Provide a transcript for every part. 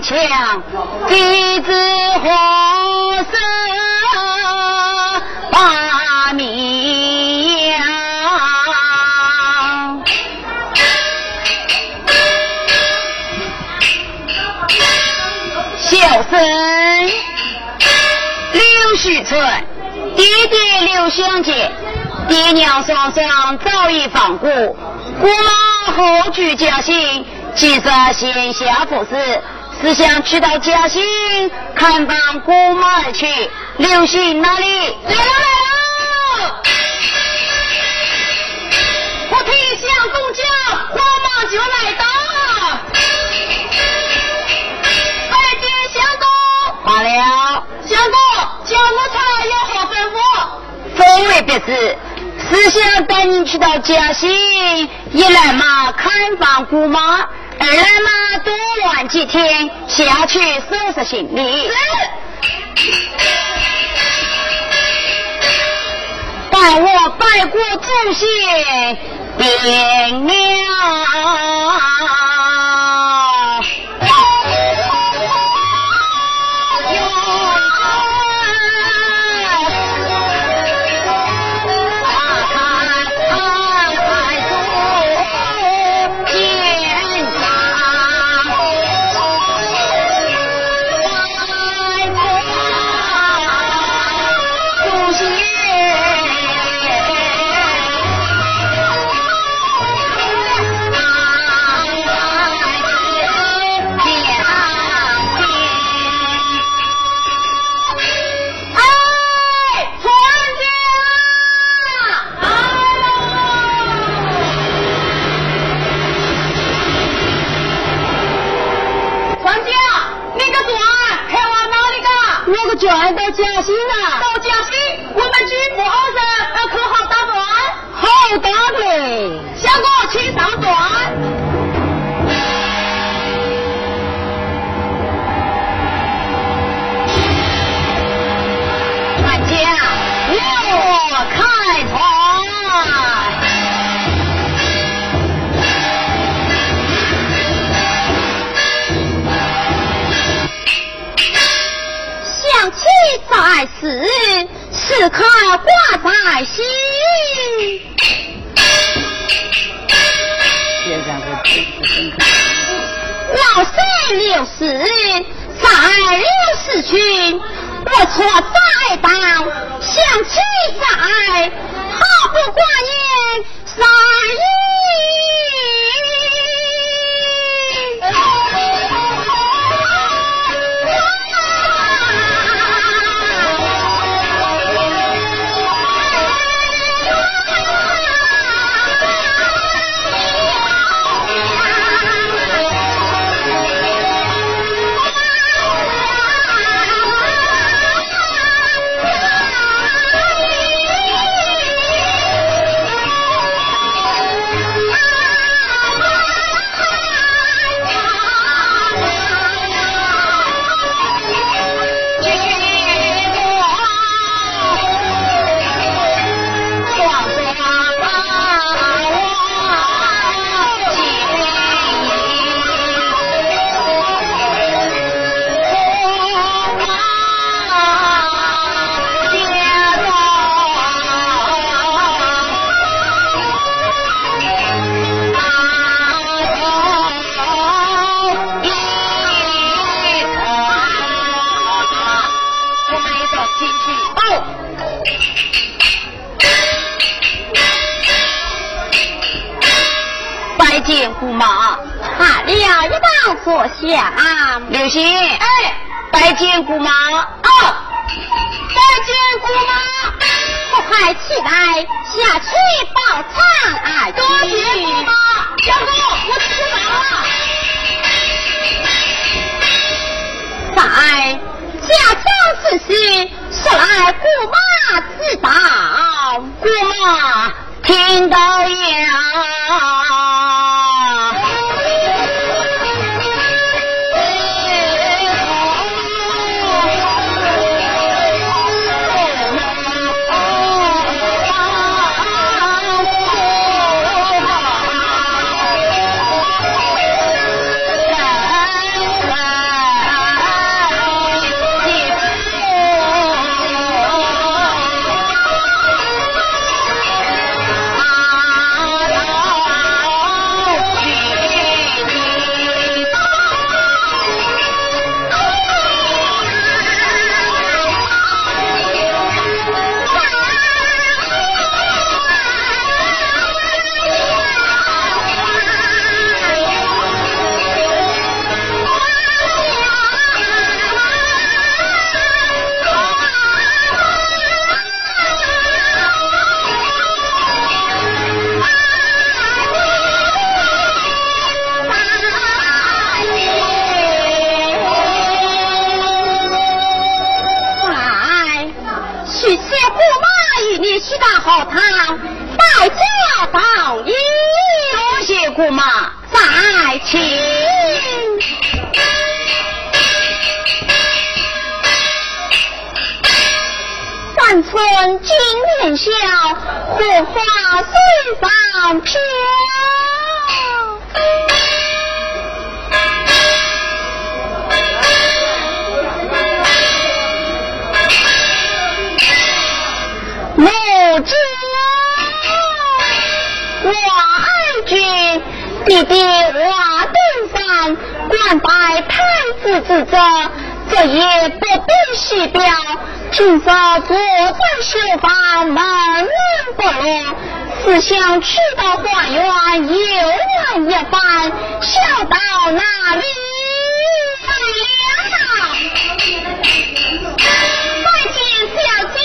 只用生来心刚强，弟子何生把名扬？小生刘旭春，爹爹刘香杰，爹娘双双早已放过，姑妈后居嘉兴。其实闲暇不事，是想去到嘉兴看望姑妈去。刘星哪里？来了来了！我听相公讲，我马就来到。拜见相公。罢了。相公，叫我才有何吩咐？分为别事，是想带你去到嘉兴，一来嘛看望姑妈。二来嘛，多玩几天，下去收拾行李。待我拜过祖先，爹娘。嘉兴啊，到嘉兴，我们举步二人，可好打短？好打嘞！小哥请上船。在世，时刻挂在心。老身刘氏，在刘氏群，不错在当，想起在，毫不挂念三姑妈，看了一道坐下。刘星，哎，拜见姑妈。哦，拜见姑妈。我快起来下去报丧啊！多谢姑妈。小公，我吃饱了。在家乡之事，说来姑妈知道。姑妈听到呀。好他百家报应多谢姑妈。再请。三村今莲笑火花四方飘弟弟我登山，官拜太子之责，这也不必细表。今朝坐在绣房，门门不落，思想去到花园游玩一番，想到哪里来了？拜见小姐，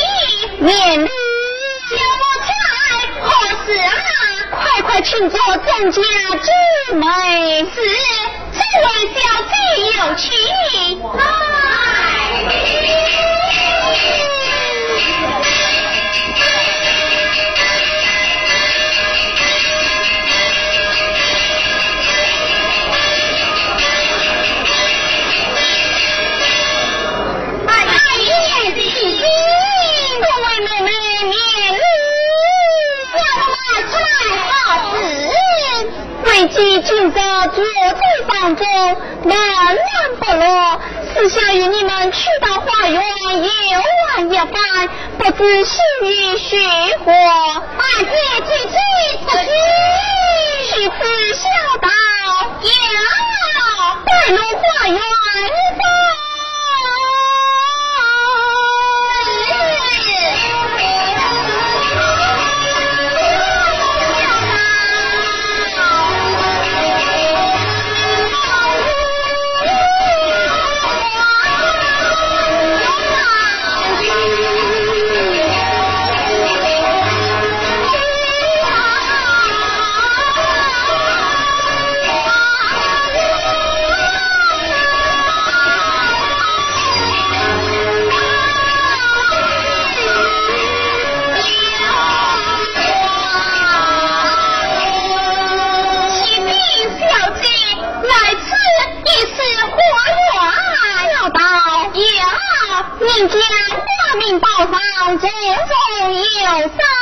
免我请坐，众家之美，食这位小姐有即今朝坐在房中，闷闷不乐，是想与你们去到花园游玩一番，不知心意许何？二姐姐姐，不知须知小道，要带入花园。家大明报上，种种有，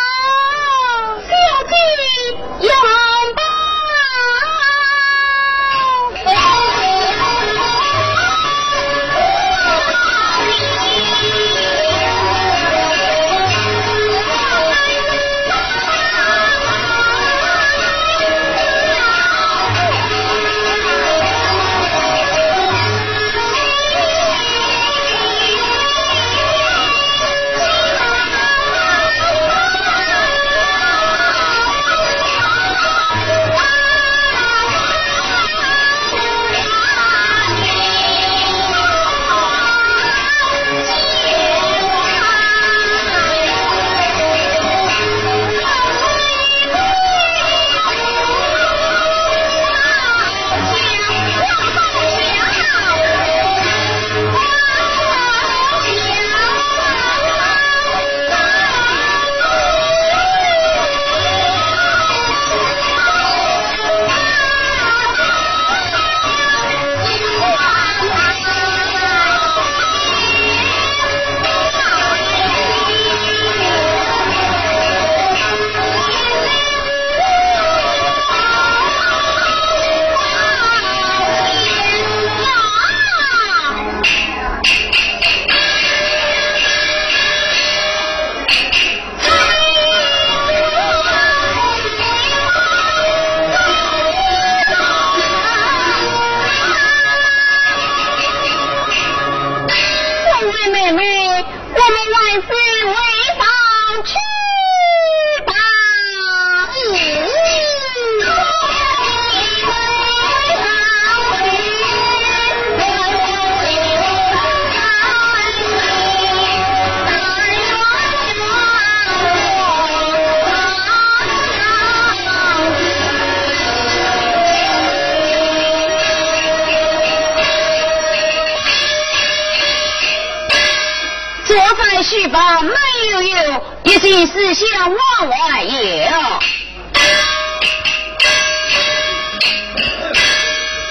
你是想往外游。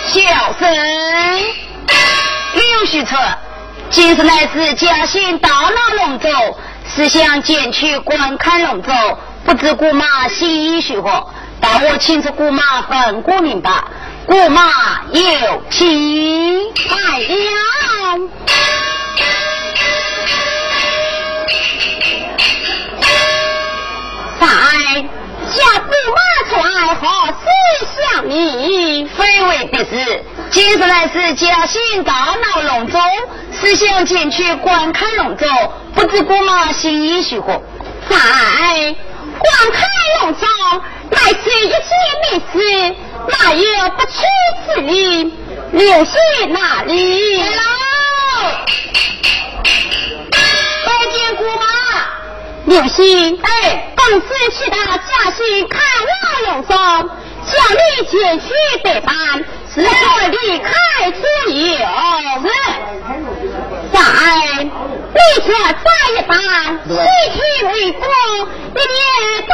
叫声。刘须春，今日来自嘉兴大闹龙舟，是想前去观看龙舟，不知姑妈心意如何？待我请出姑妈问姑明白。姑妈有请，来了。在叫姑妈出来何事相你？非为别事，今日乃是嘉兴大闹龙舟，是想前去观看龙舟，不知姑妈心意如何？在观看龙舟，乃是一件美事，哪有不去之理？留心哪里？来喽！拜见姑妈。刘星，哎，公司去到嘉兴看老龙庄，叫你前去备班，是否离开自由？是。在，你却再一班，西天为国，一年到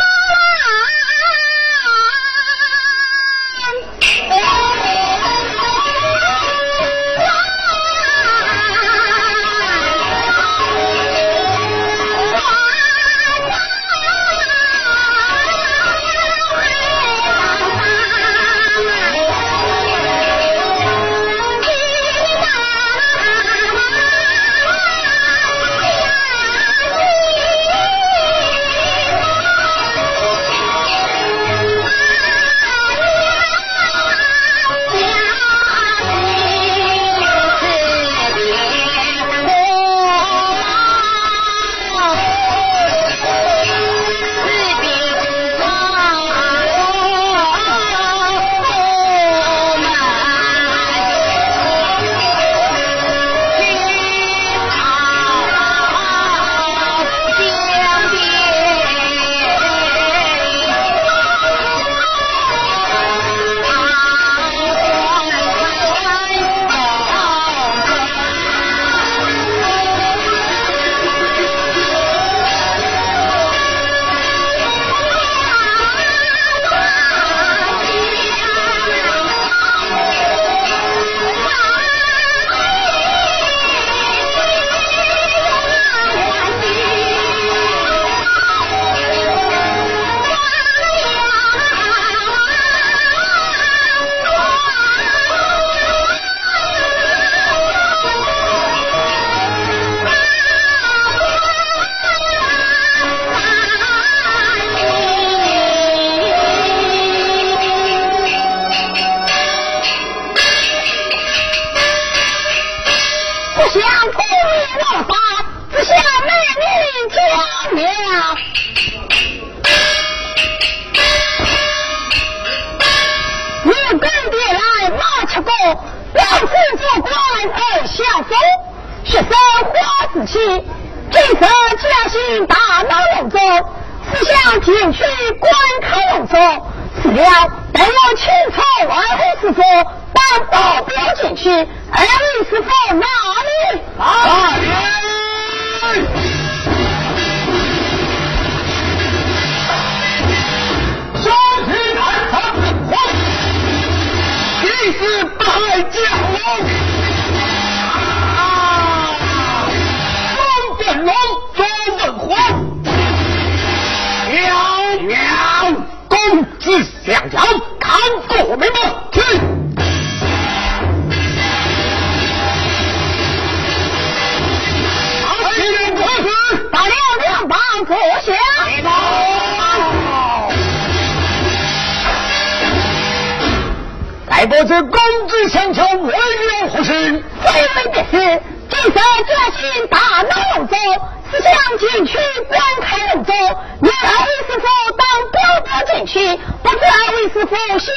进去观看人中。你二位师傅当表表进去，不知二位师傅心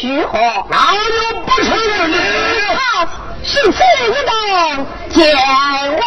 意如何？老有不成的？好，是此一等，见我。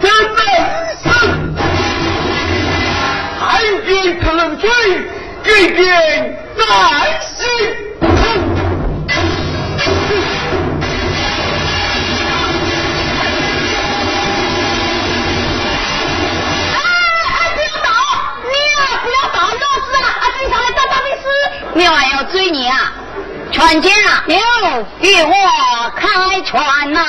他在死，海边可追，这边难寻。啊，不要跑，鸟不要跑，老师啊，阿金他们在打冰丝，鸟还要追你啊！全家牛与我开船呐。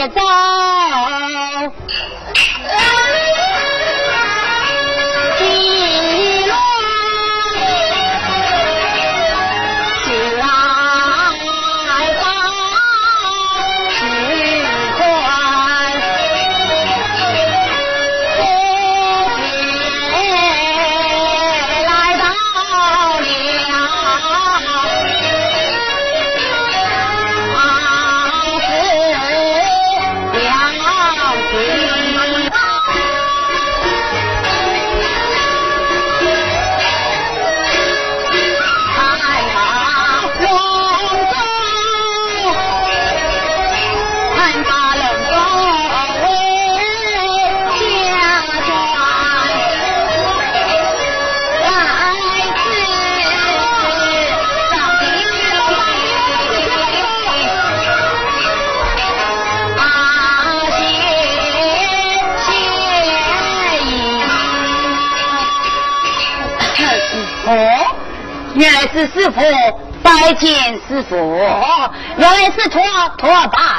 点赞见师傅。原来是托托罢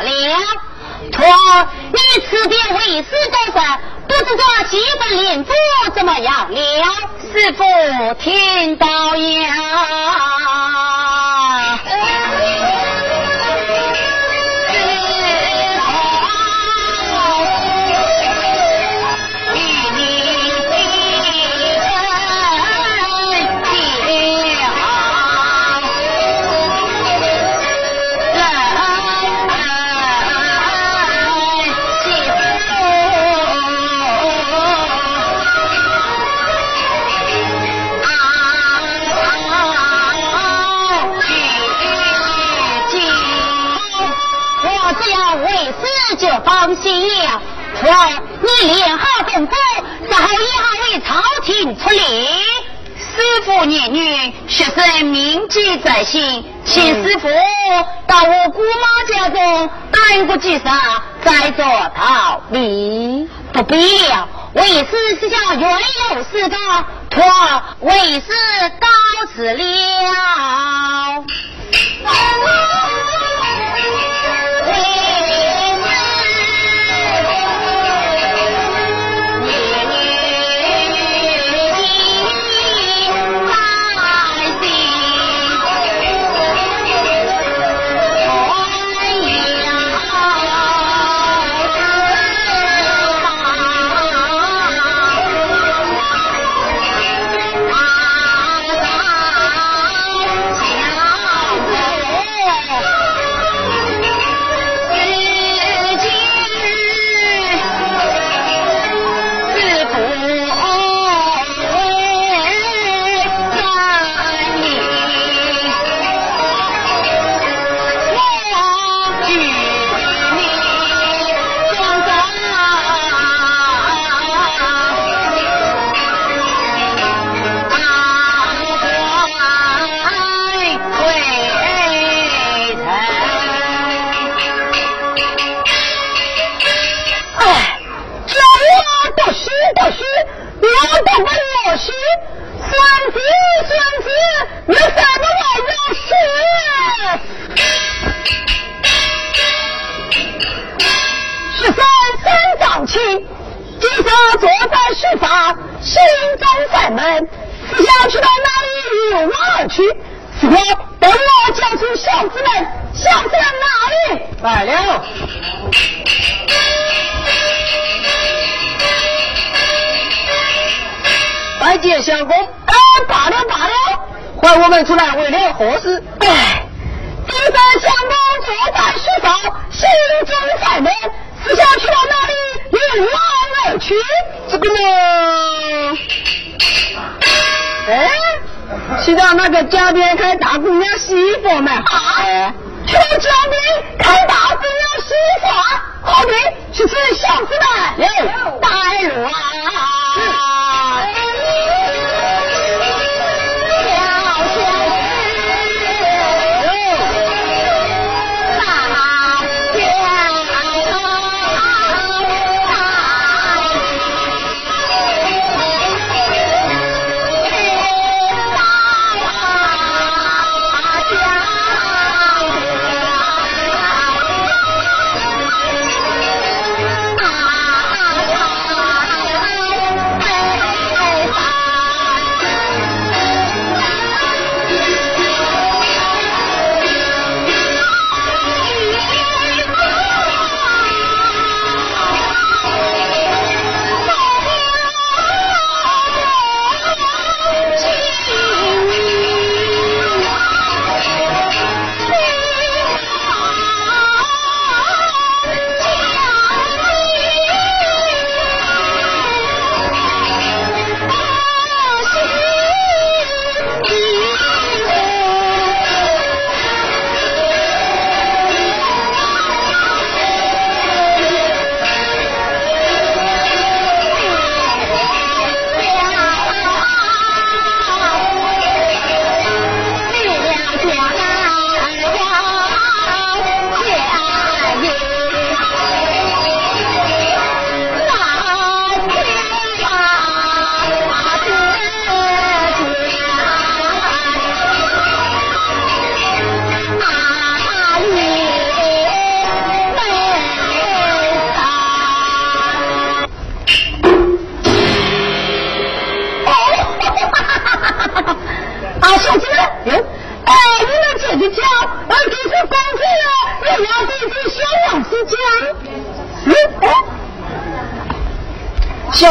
请师傅到我姑妈家中安过几日，再做道理。不必了，为师是想原有事的，托为师告辞了。三三长起，今则坐在书房，心中烦闷，不想去到哪里又往去？师傅，等我叫出小子们，小子们哪里？来了。拜见相公。哎，罢了罢了，唤我们出来为了何事？哎，今则相公坐在书房，心中烦闷。不想去了那里？也有我爱去。这个呢。哎去到那个江边开大姑娘洗衣服嘛啊？哎。去到江边开大姑娘洗衣服啊？好的去吃小吃吧带我啊。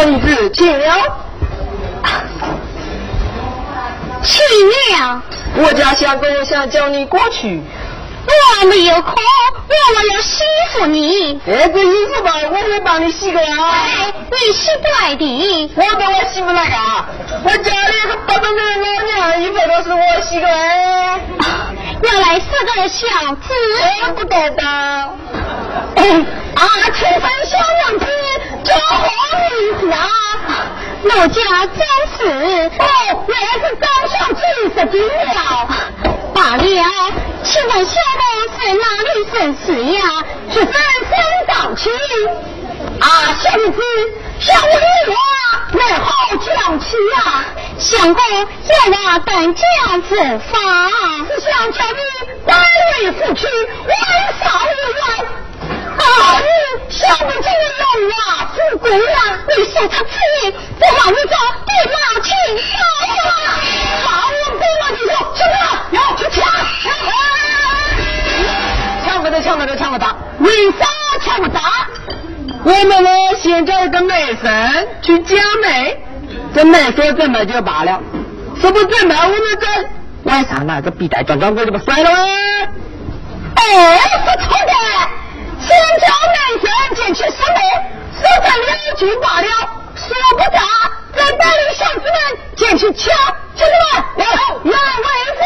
小女子，请了。请了。我家相公想叫你过去。我没有空，我我要洗服你。哎，这衣服吧，我会帮你洗个哎，你洗不来的。我帮我洗不来啊！我家里个八十岁老娘，衣服都是我洗的。原来四个小子，我不得当。啊，出身小娘子，叫何名字啊？我家张氏。哦，原来是张小姐是金了。罢了，请问小妹是哪里生死呀？是翻身早起。啊，小女子，小女话为好讲起呀？相公要我等这样子法，是想叫你单位夫妻晚少一晚。啊，小不经龙啊，富贵啊，你说他之意，不好你找爹妈亲嫂啊！好，我不我你说，什么要去抢？抢抢不得，抢不得，抢不得！为啥抢不得？我们呢，先找一个媒生去嫁媒，这媒说怎么就罢了，说不怎么我们这晚上。拿个笔袋装装过就不算了。哎，不错的。先叫门神进去审媒，说得两句罢了，说不着，再带领小子们进去抢，兄弟们，来，来为国。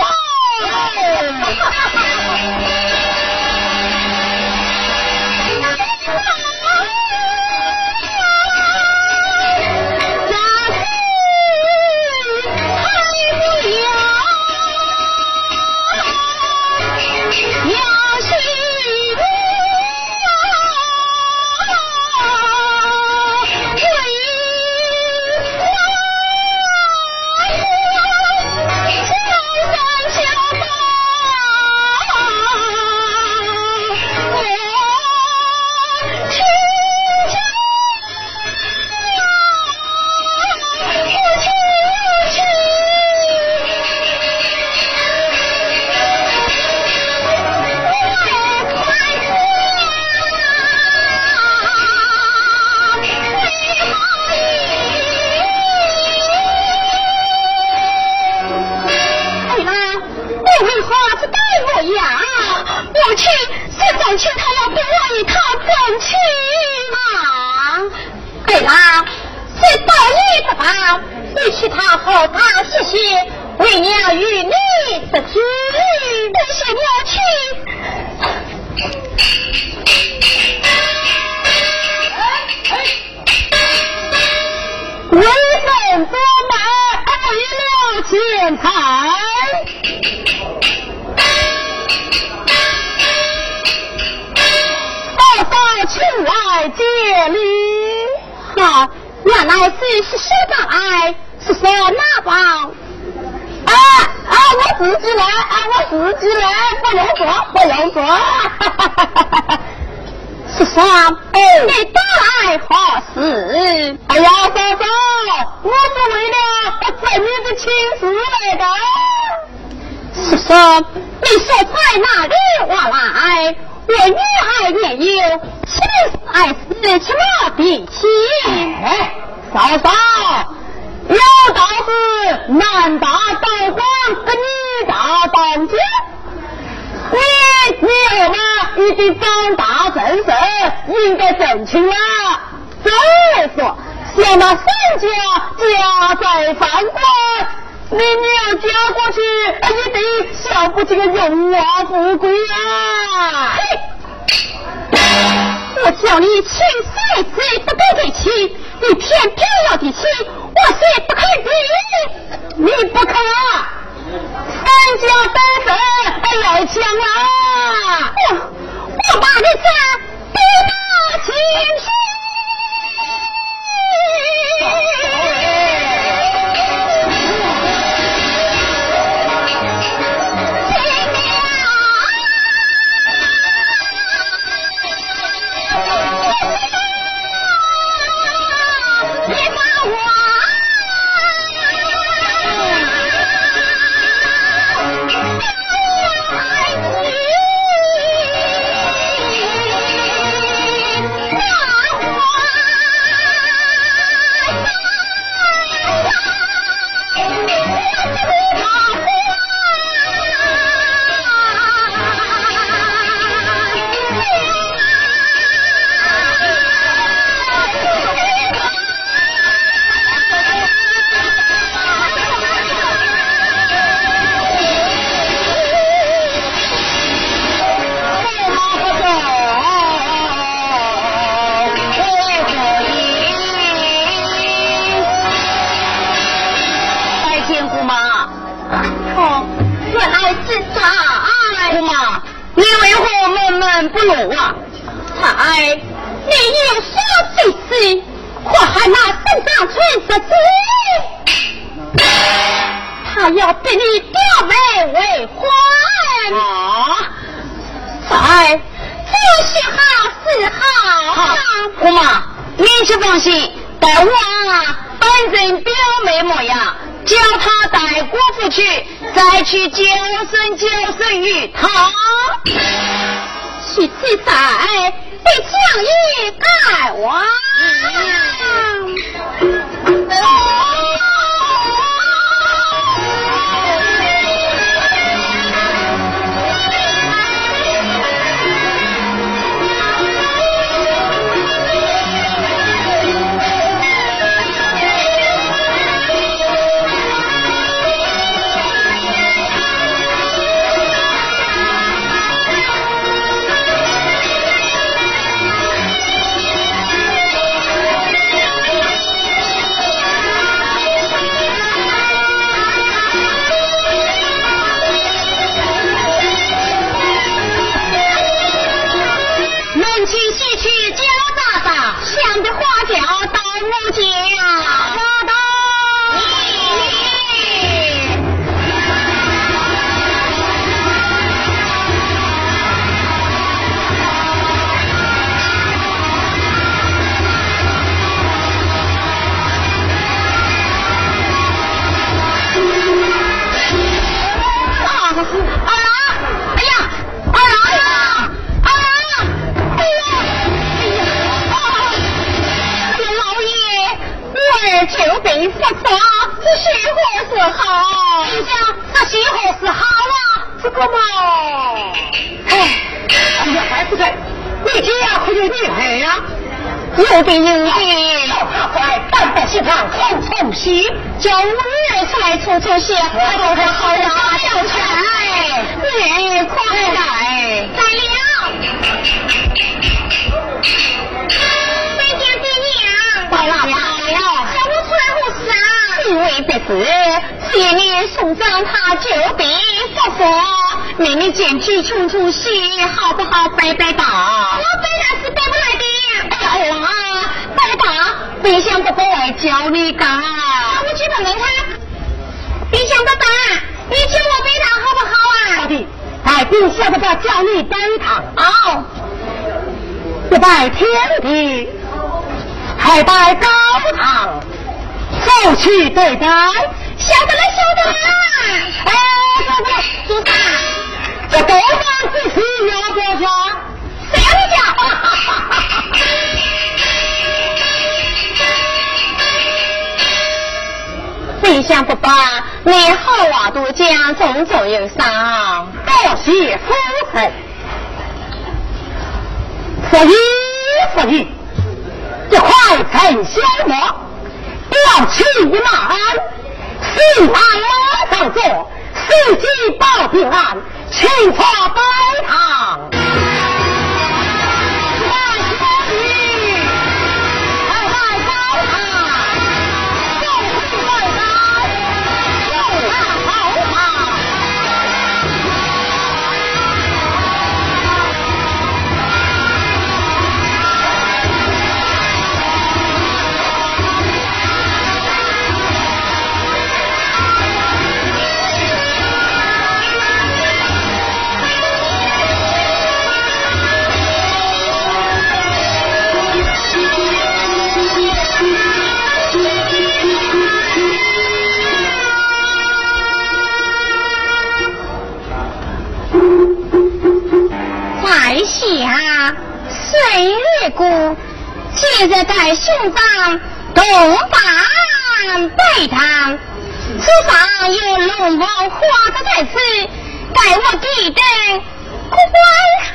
你长大正事应该正确了。再说先把三家家在饭官你女儿嫁过去也得享不起个荣华富贵啊。我叫你亲谁谁不给得亲你偏偏要提亲我谁不肯你不肯啊三家单身要抢啊我把你咋的那情形不如啊！哎，你有所必事，可还那圣上传十旨，他要对你表妹为婚。啊！哎，这是好是好。好，姑妈，你去放心，待我啊，本人表妹模样，叫他带姑父去，再去交生交身于他。去比赛，被将你这样那媳好是好啊。这个嘛。哎你还不在你这样会有女儿有病啊乖乖待在食堂匆匆洗叫我儿出来冲冲洗好的啊就你快来来了因为这事，前面送葬他久别不佛，明明捡起穷出息，好不好？拜拜吧。我拜来是拜不来的。哎呀，我啊，拜吧，冰箱不过来教你干。那我去问问他。冰箱爸爸，你教我拜堂好不好啊？好的，哎，冰箱爸爸教你拜堂。哦，拜天地，还拜高堂。走去对待，晓得了，晓得了。哎，做啥？做啥？这高堂之事要不要讲？谁要讲？谁想不罢，你好话多讲，种种有赏，多谢夫人。所以。不义，这快臣消磨，调取马鞍，四马马上坐，司机报平安，请发拜堂。今日在兄房东办北堂，此上有龙王画的在此，待我递灯观看。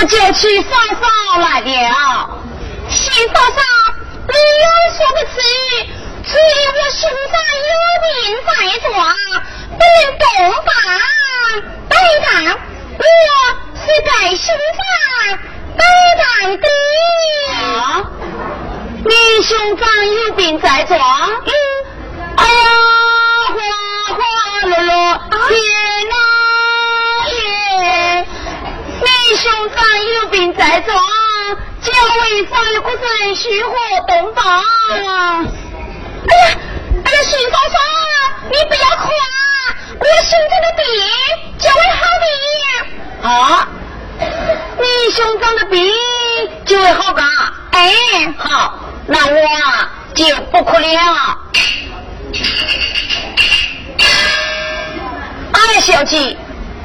怎么叫起嫂嫂来了？新嫂嫂，你有说不起，只有我心上有病在床，不能动弹。背当，我是该心上背当的。啊，你兄长有病在床？嗯，哎呀，花花落落，天哪耶！你兄长有病在床，脚位上有个人虚火动荡。哎呀，哎呀，徐嫂嫂，你不要哭啊！我兄长的病就会好的。啊，你兄长的病就会好的。哎，好，那我就不哭了。二，小姐，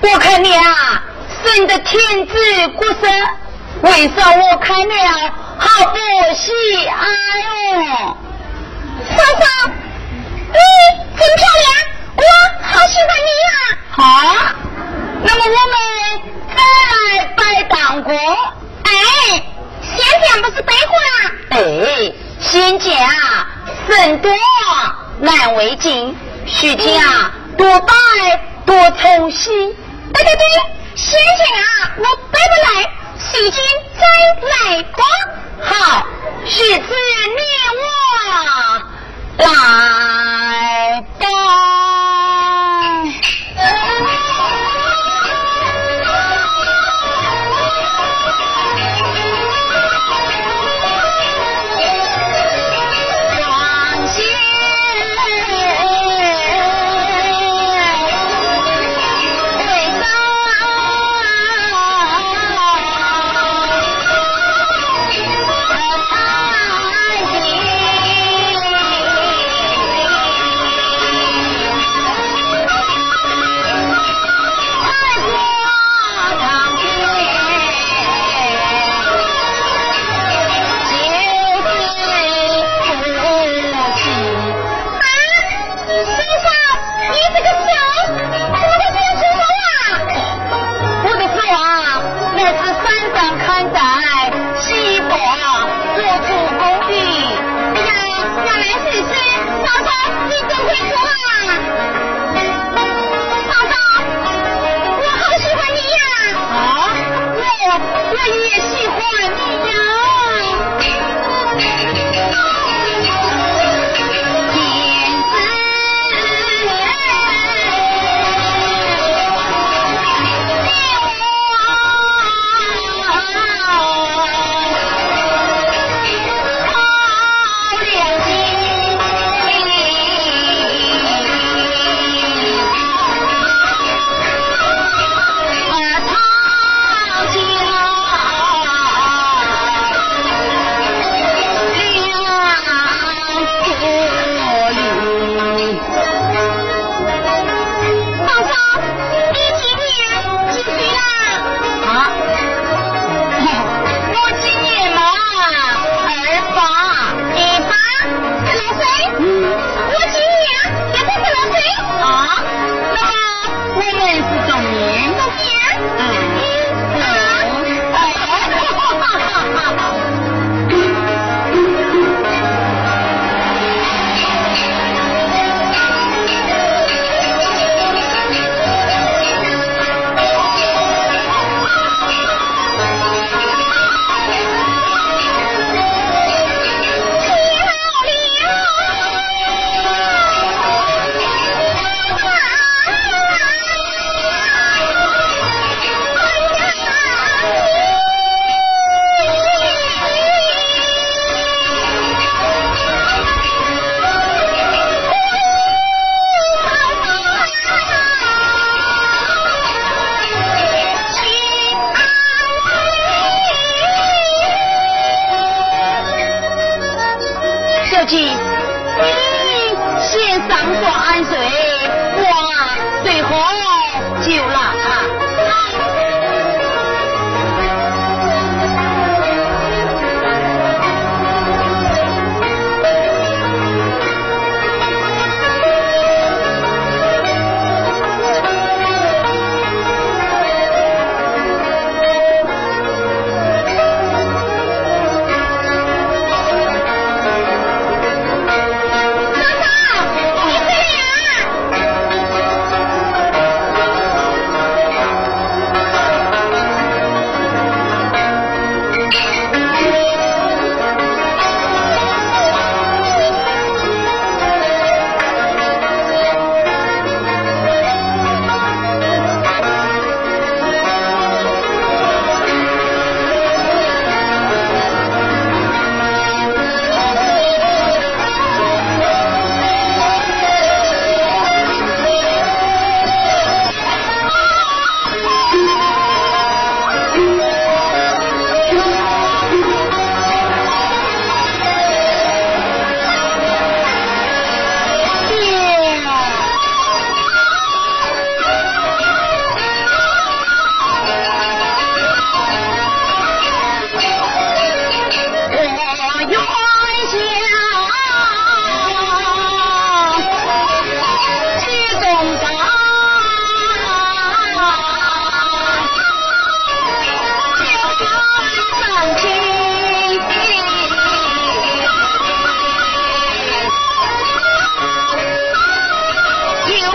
我看你啊，生的天资国色，为啥我看了好不喜爱哦？嫂嫂，你真漂亮，我好喜欢你呀！好，那么我们再来拜当过。哎，先讲不是废话。哎，先讲人多难为情；许听啊，多拜多从喜。对对对，先生啊我背不来，细经再来过。好，须知你我来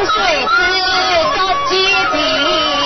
水师宅基地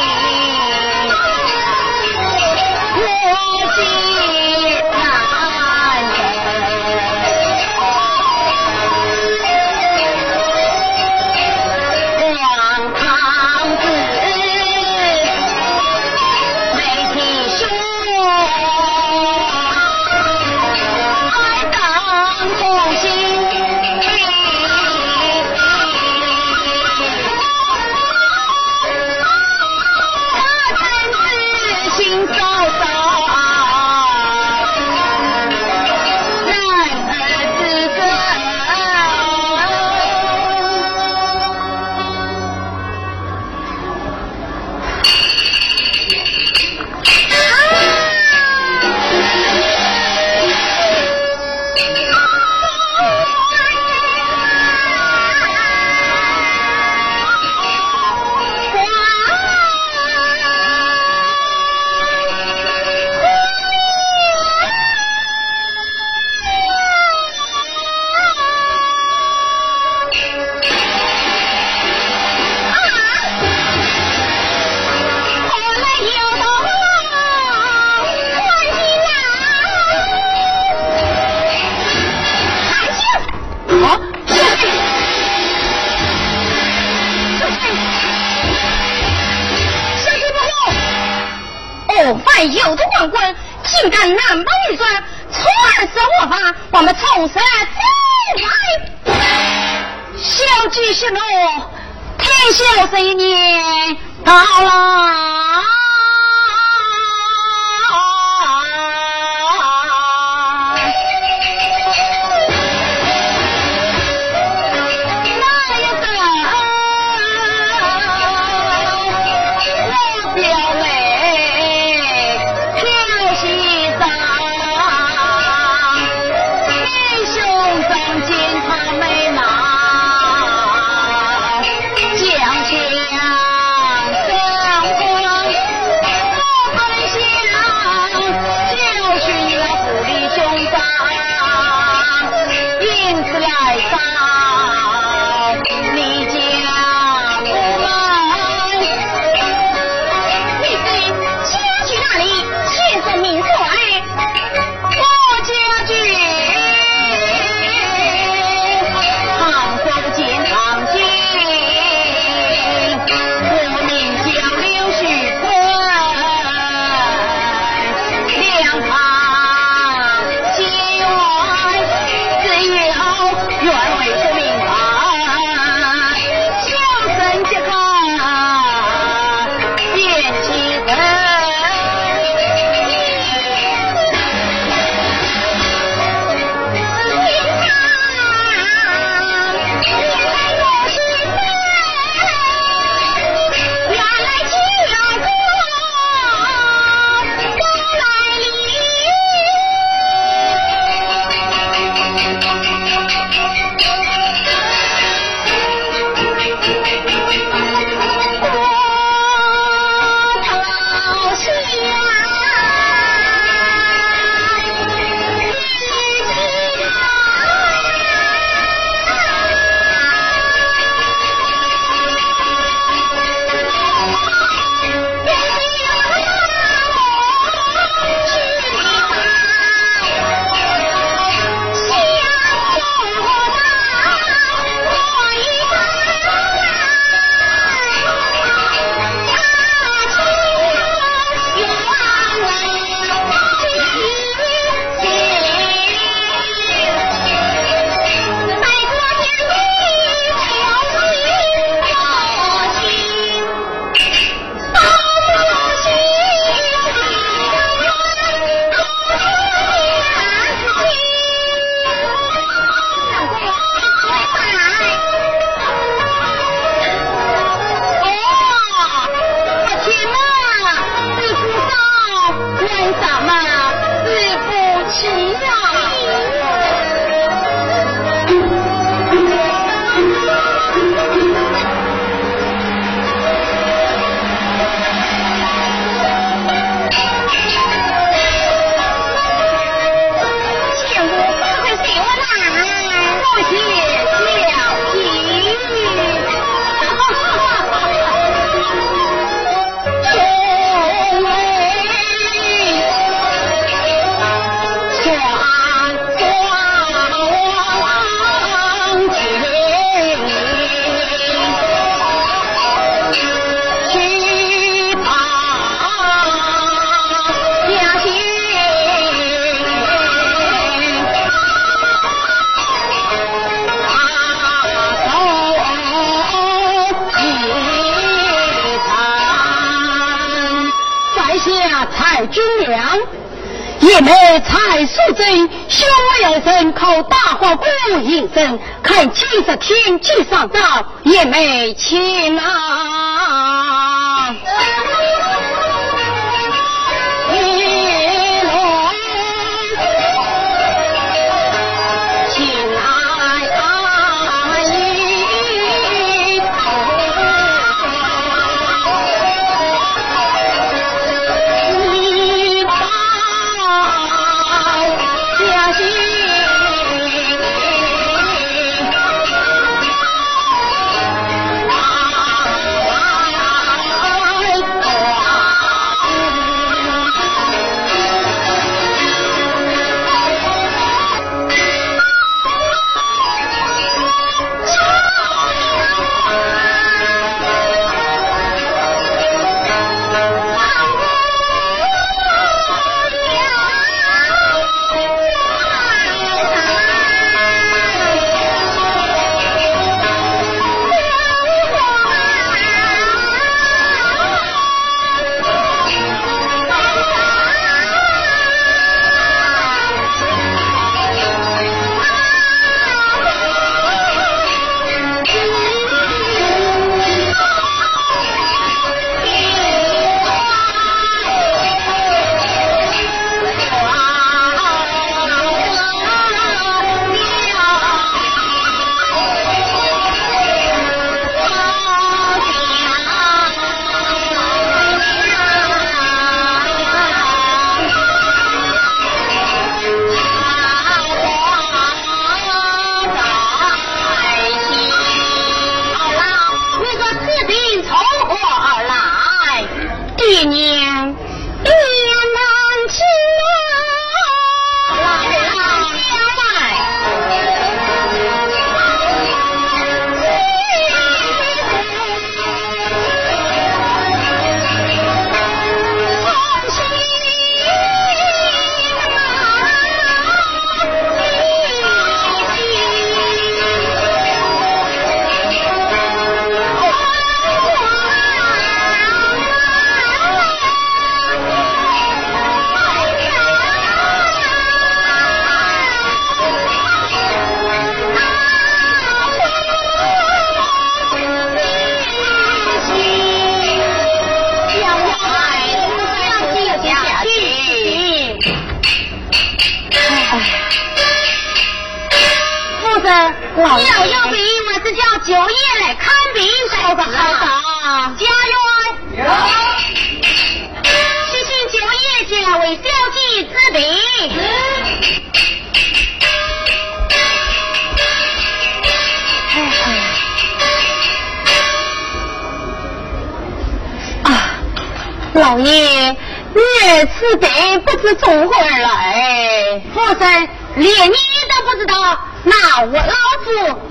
那我老夫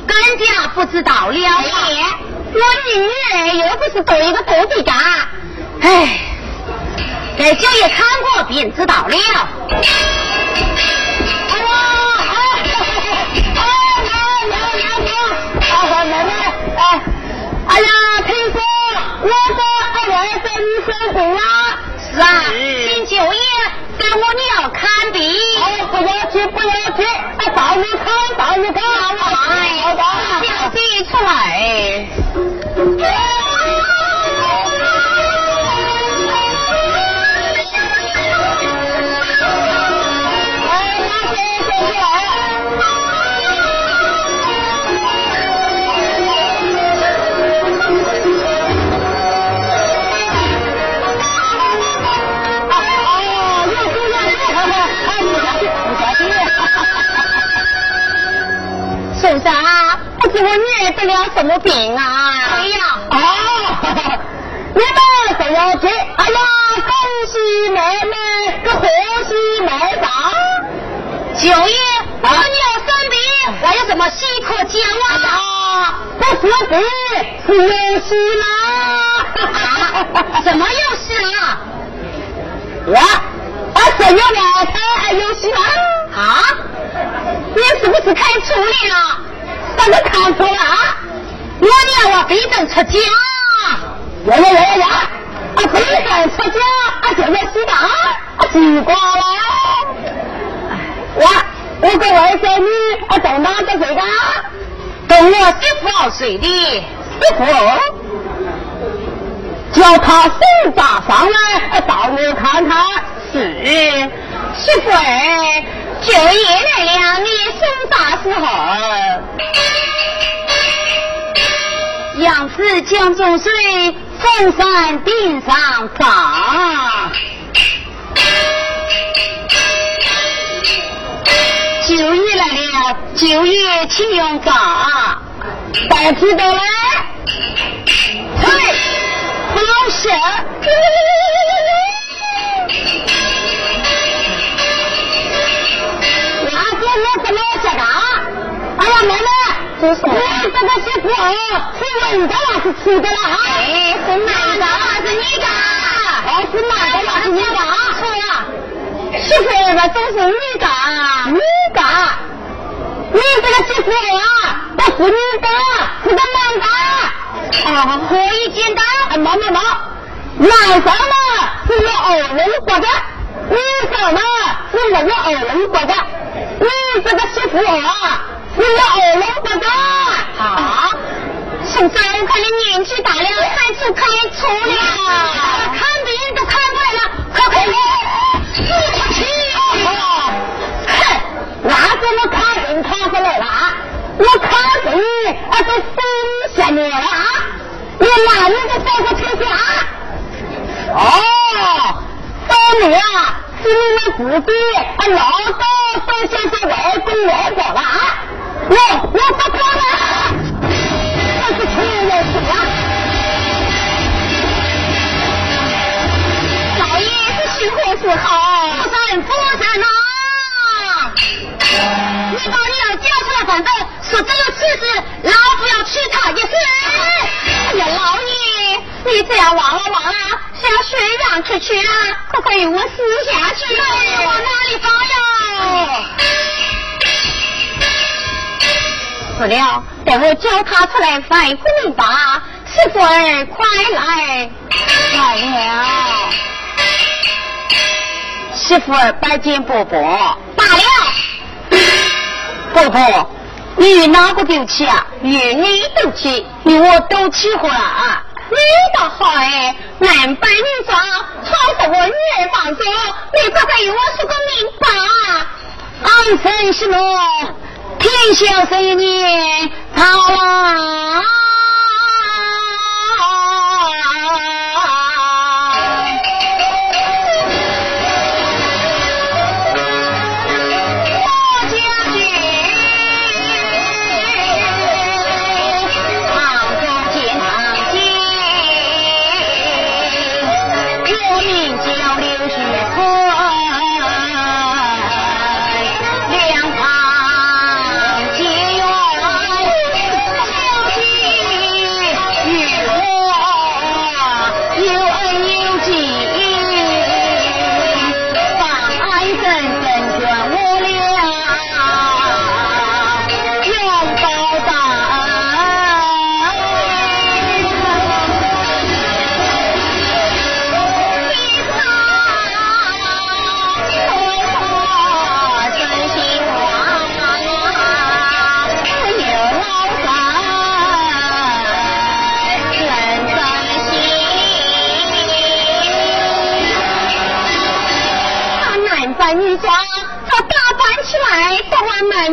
更加不知道了。我女儿又不是做一个做地干，哎，在九爷看过便知道了。哎呀，哎，哎，娘娘娘娘，啊，奶奶，哎，哎呀，听说我的二儿子生病了。是啊，请九爷给我娘看病。哦，不要紧，不要急，哎，到你看，到你看，好的，小弟出来。先生，不知我女儿得了什么病啊？哎呀，哦，你们不要急，哎呀，恭喜妹妹，个贺喜妹长。九爷，我娘生病，还有 什么喜可讲啊？不是病，是有喜啦。什么有事啊？我，我生了两胎还有喜吗？啊？你是不是看错了？怎么看错了啊？我娘我非等出家。呀呀呀呀呀！啊，非等出家啊，就要喜大。啊，奇怪了，我我跟外甥女啊，到哪个睡的？跟我媳妇睡的，媳妇，叫他手扎上来，到我看看。是，媳妇儿，就爷来了，你生啥时候？杨氏江中水，凤山顶上放。九月来了，九月请用早，带几多来？好事！那姐我是老些的。哎呀，妹妹，你这个媳妇是人的还是吃的了？哎，是男的还是你的？哦，是男的还是你的？错了，媳妇那都是你的。你的，你这个媳妇啊，不是你的，是个男的。啊，可以简单。哎，没没没，男生嘛是有二人国的，女生嘛是没有二人国的。你这个媳妇啊，是有二人国的。啊，现在，我看你年纪大了，看出看错了，看病都看出来了，快快快，死不去！哼，那怎么看病看出来了啊？我看病啊都生下你了啊！你男人都说不清楚啊！哦，说你啊，是你们自己啊老早都叫做外公外婆了啊！我我不管了，这是亲人事啊！老爷是幸福是好，福山福山呐！你把你要叫出来反正说这个妻子，老夫要娶她也是。哎呀，老爷，你这样忘了忘了，向学院去去啊，可可以我死下去了，往哪里跑呀？不了，等我叫他出来反一个明白。媳妇儿，快来！来了。媳妇儿拜见伯伯。罢了。伯伯，你与哪个斗气啊？与你斗气，与我都气活了啊！你倒好哎，男扮女装，吵得我女儿放纵，你可可与我说个明白？安生什么？天下生年逃亡。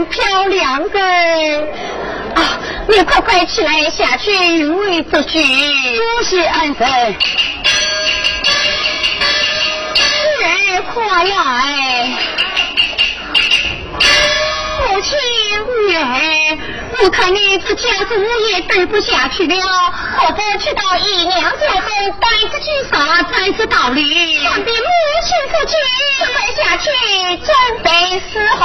漂亮的。啊，你快快起来下去与我这句，多谢安生。是快来。母亲女儿，我看你这家子我也待不下去了，何不去到姨娘家中待着去啥才是道理？想必母亲夫妻快下去，准备伺候。